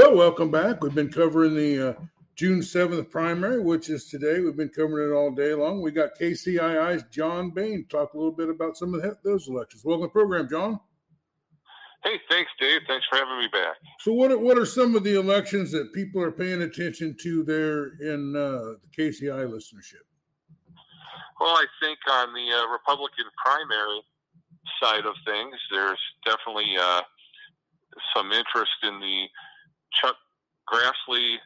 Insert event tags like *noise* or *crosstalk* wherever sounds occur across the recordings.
Well, welcome back. We've been covering the uh, June 7th primary, which is today. We've been covering it all day long. We got KCII's John Bain talk a little bit about some of the, those elections. Welcome to the program, John. Hey, thanks, Dave. Thanks for having me back. So, what are, what are some of the elections that people are paying attention to there in uh, the KCI listenership? Well, I think on the uh, Republican primary side of things, there's definitely uh, some interest in the Chuck Grassley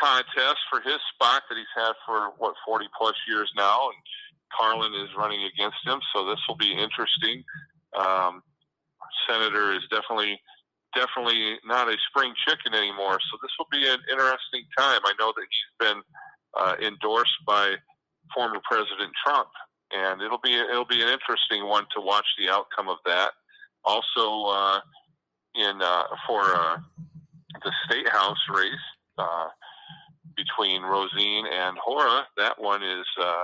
contest for his spot that he's had for what 40 plus years now, and Carlin is running against him, so this will be interesting. Um, Senator is definitely definitely not a spring chicken anymore, so this will be an interesting time. I know that he's been uh, endorsed by former President Trump, and it'll be it'll be an interesting one to watch the outcome of that. Also, uh, in uh, for uh, the state house race uh, between Rosien and Hora, that one is uh,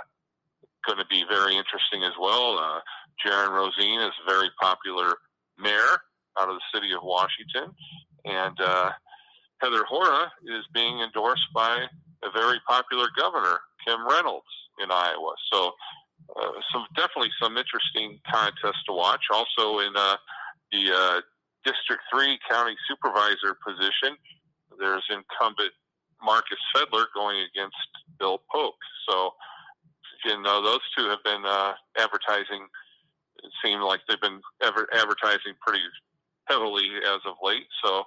going to be very interesting as well. Uh, Jaron Rosien is a very popular mayor out of the city of Washington, and uh, Heather Hora is being endorsed by a very popular governor, Kim Reynolds, in Iowa. So, uh, some definitely some interesting contests to watch. Also in uh, the uh, District 3 county supervisor position, there's incumbent Marcus Fedler going against Bill Polk. So, you know, those two have been uh, advertising. It seemed like they've been ever advertising pretty heavily as of late. So,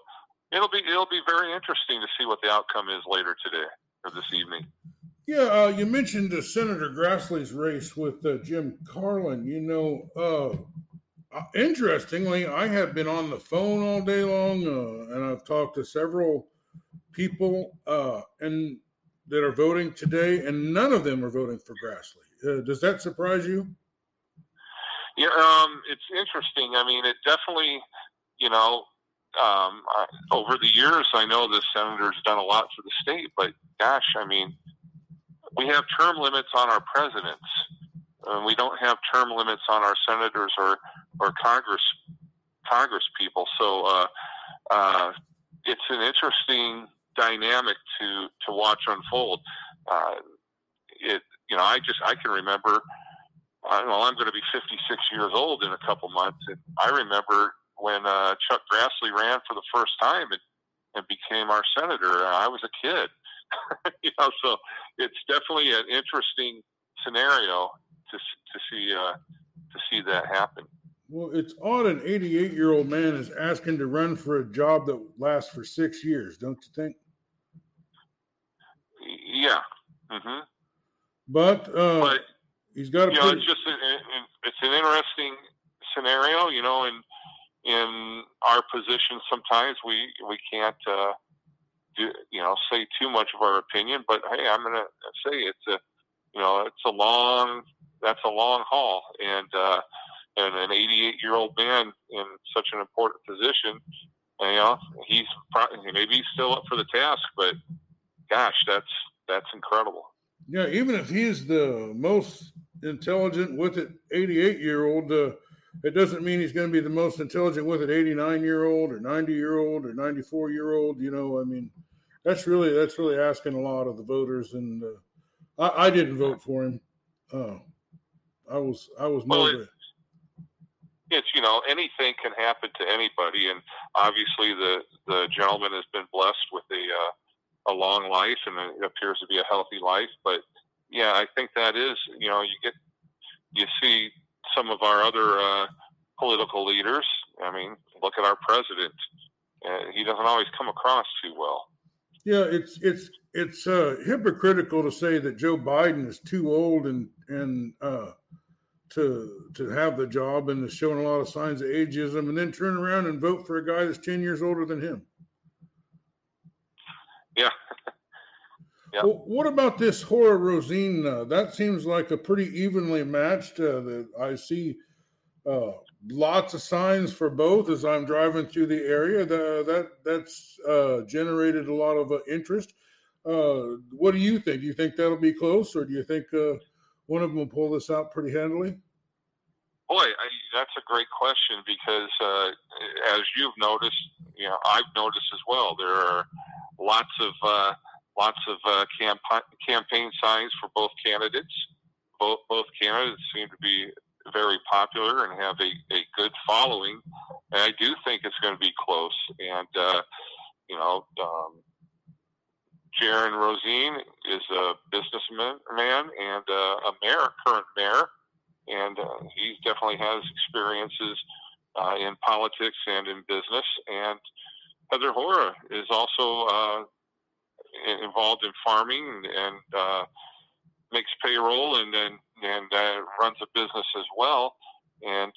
it'll be it'll be very interesting to see what the outcome is later today or this evening. Yeah, uh, you mentioned uh, Senator Grassley's race with uh, Jim Carlin. You know, interestingly, I have been on the phone all day long, uh, and I've talked to several people uh, and that are voting today, and none of them are voting for Grassley. Uh, does that surprise you? Yeah, um, it's interesting. I mean, it definitely, you know, um, I, over the years, I know the senator's done a lot for the state, but gosh, I mean, we have term limits on our presidents uh, we don't have term limits on our senators or or Congress Congress people. So uh, uh, it's an interesting dynamic to to watch unfold. Uh, it you know I just I can remember. Know. I'm going to be 56 years old in a couple months, and I remember when uh, Chuck Grassley ran for the first time and, and became our senator. I was a kid, *laughs* you know. So it's definitely an interesting scenario, to to see uh, to see that happen. Well, it's odd an 88 year old man is asking to run for a job that lasts for six years, don't you think? Yeah. Mm-hmm. But, uh, but he's got to. You know, it's just a, it's an interesting scenario. You know, in in our position, sometimes we we can't. Uh, do, you know, say too much of our opinion, but hey, I'm going to say it's a, you know, it's a long that's a long haul, and uh, and an 88 year old man in such an important position, you know, he's probably maybe he's still up for the task, but gosh, that's that's incredible. Yeah, even if he's the most intelligent with it 88 year old, uh, it doesn't mean he's going to be the most intelligent with it 89 year old or 90 year old or 94 year old. You know, I mean, that's really that's really asking a lot of the voters, and uh, I, I, didn't vote for him. Uh, I was I was well, it, it's you know anything can happen to anybody, and obviously the the gentleman has been blessed with a uh, a long life, and it appears to be a healthy life. But yeah, I think that is you know you get you see some of our other uh, political leaders. I mean, look at our president. Uh, he doesn't always come across too well. Yeah, it's it's it's uh, hypocritical to say that Joe Biden is too old and and uh, to to have the job and is showing a lot of signs of ageism, and then turn around and vote for a guy that's ten years older than him. Yeah. *laughs* yeah. Well, what about this Hora Rosien? Uh, that seems like a pretty evenly matched. Uh, that I see uh, lots of signs for both as I'm driving through the area. The, that that's uh, generated a lot of uh, interest. Uh, what do you think? Do you think that'll be close, or do you think uh, one of them will pull this out pretty handily? Boy, I, that's a great question because, uh, as you've noticed, you know I've noticed as well. There are lots of uh, lots of uh, camp- campaign signs for both candidates. Both both candidates seem to be very popular and have a, a good following. And I do think it's going to be close. And uh, you know, um, Jaron Rosien is a businessman man and uh, a mayor, current mayor, and uh, he definitely has experiences uh, in politics and in business. And Heather Hora is also uh, involved in farming and uh, makes payroll and and, and uh, runs a business as well. And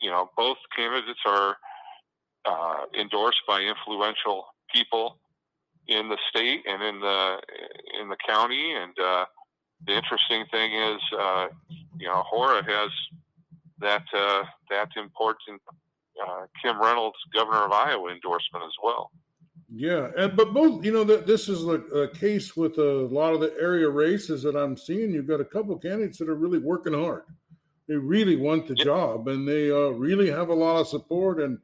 you know, both candidates are uh, endorsed by influential people in the state and in the in the county. And uh, the interesting thing is, uh, you know, Hora has that uh, that important uh, Kim Reynolds, governor of Iowa, endorsement as well. Yeah, and but both, you know, that this is a, a, case with a lot of the area races that I'm seeing. You've got a couple candidates that are really working hard. They really want the job, and they uh, really have a lot of support. And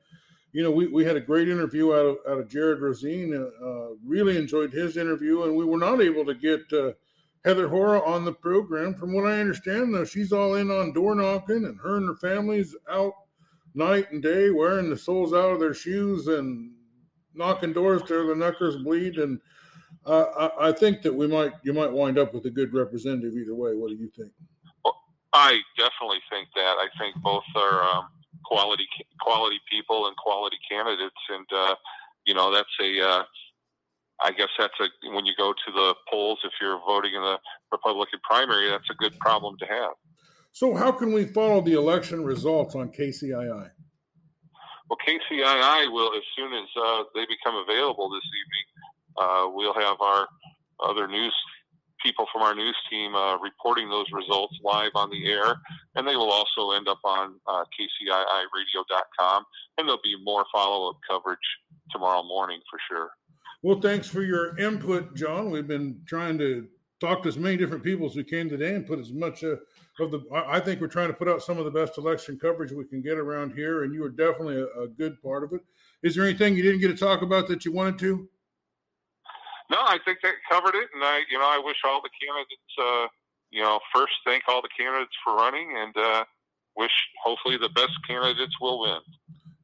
you know, we, we had a great interview out of out of Jared Rosien. Uh, uh, really enjoyed his interview, and we were not able to get uh, Heather Hora on the program. From what I understand, though, she's all in on door knocking, and her and her family's out night and day wearing the soles out of their shoes and knocking doors till the knuckles bleed. And uh, I, I, think that we might you might wind up with a good representative either way. What do you think? I definitely think that. I think both are um, quality quality people and quality candidates, and uh, you know that's a. Uh, I guess that's a when you go to the polls if you're voting in the Republican primary, that's a good problem to have. So, how can we follow the election results on KCII? Well, KCII will, as soon as uh, they become available this evening, uh, we'll have our other news people from our news team uh, reporting those results live on the air, and they will also end up on uh, KCIIRadio.com, and there'll be more follow-up coverage tomorrow morning for sure. Well, thanks for your input, John. We've been trying to talk to as many different people as we can today and put as much uh, of the I think we're trying to put out some of the best election coverage we can get around here, and you are definitely a, a good part of it. Is there anything you didn't get to talk about that you wanted to? No, I think that covered it, and I, you know, I wish all the candidates, uh, you know, first thank all the candidates for running, and uh, wish hopefully the best candidates will win.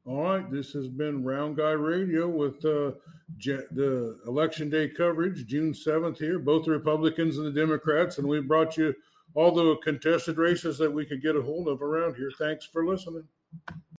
All right, this has been Round Guy Radio with uh, the election day coverage, June seventh. Here, both the Republicans and the Democrats, and we brought you all the contested races that we could get a hold of around here. Thanks for listening.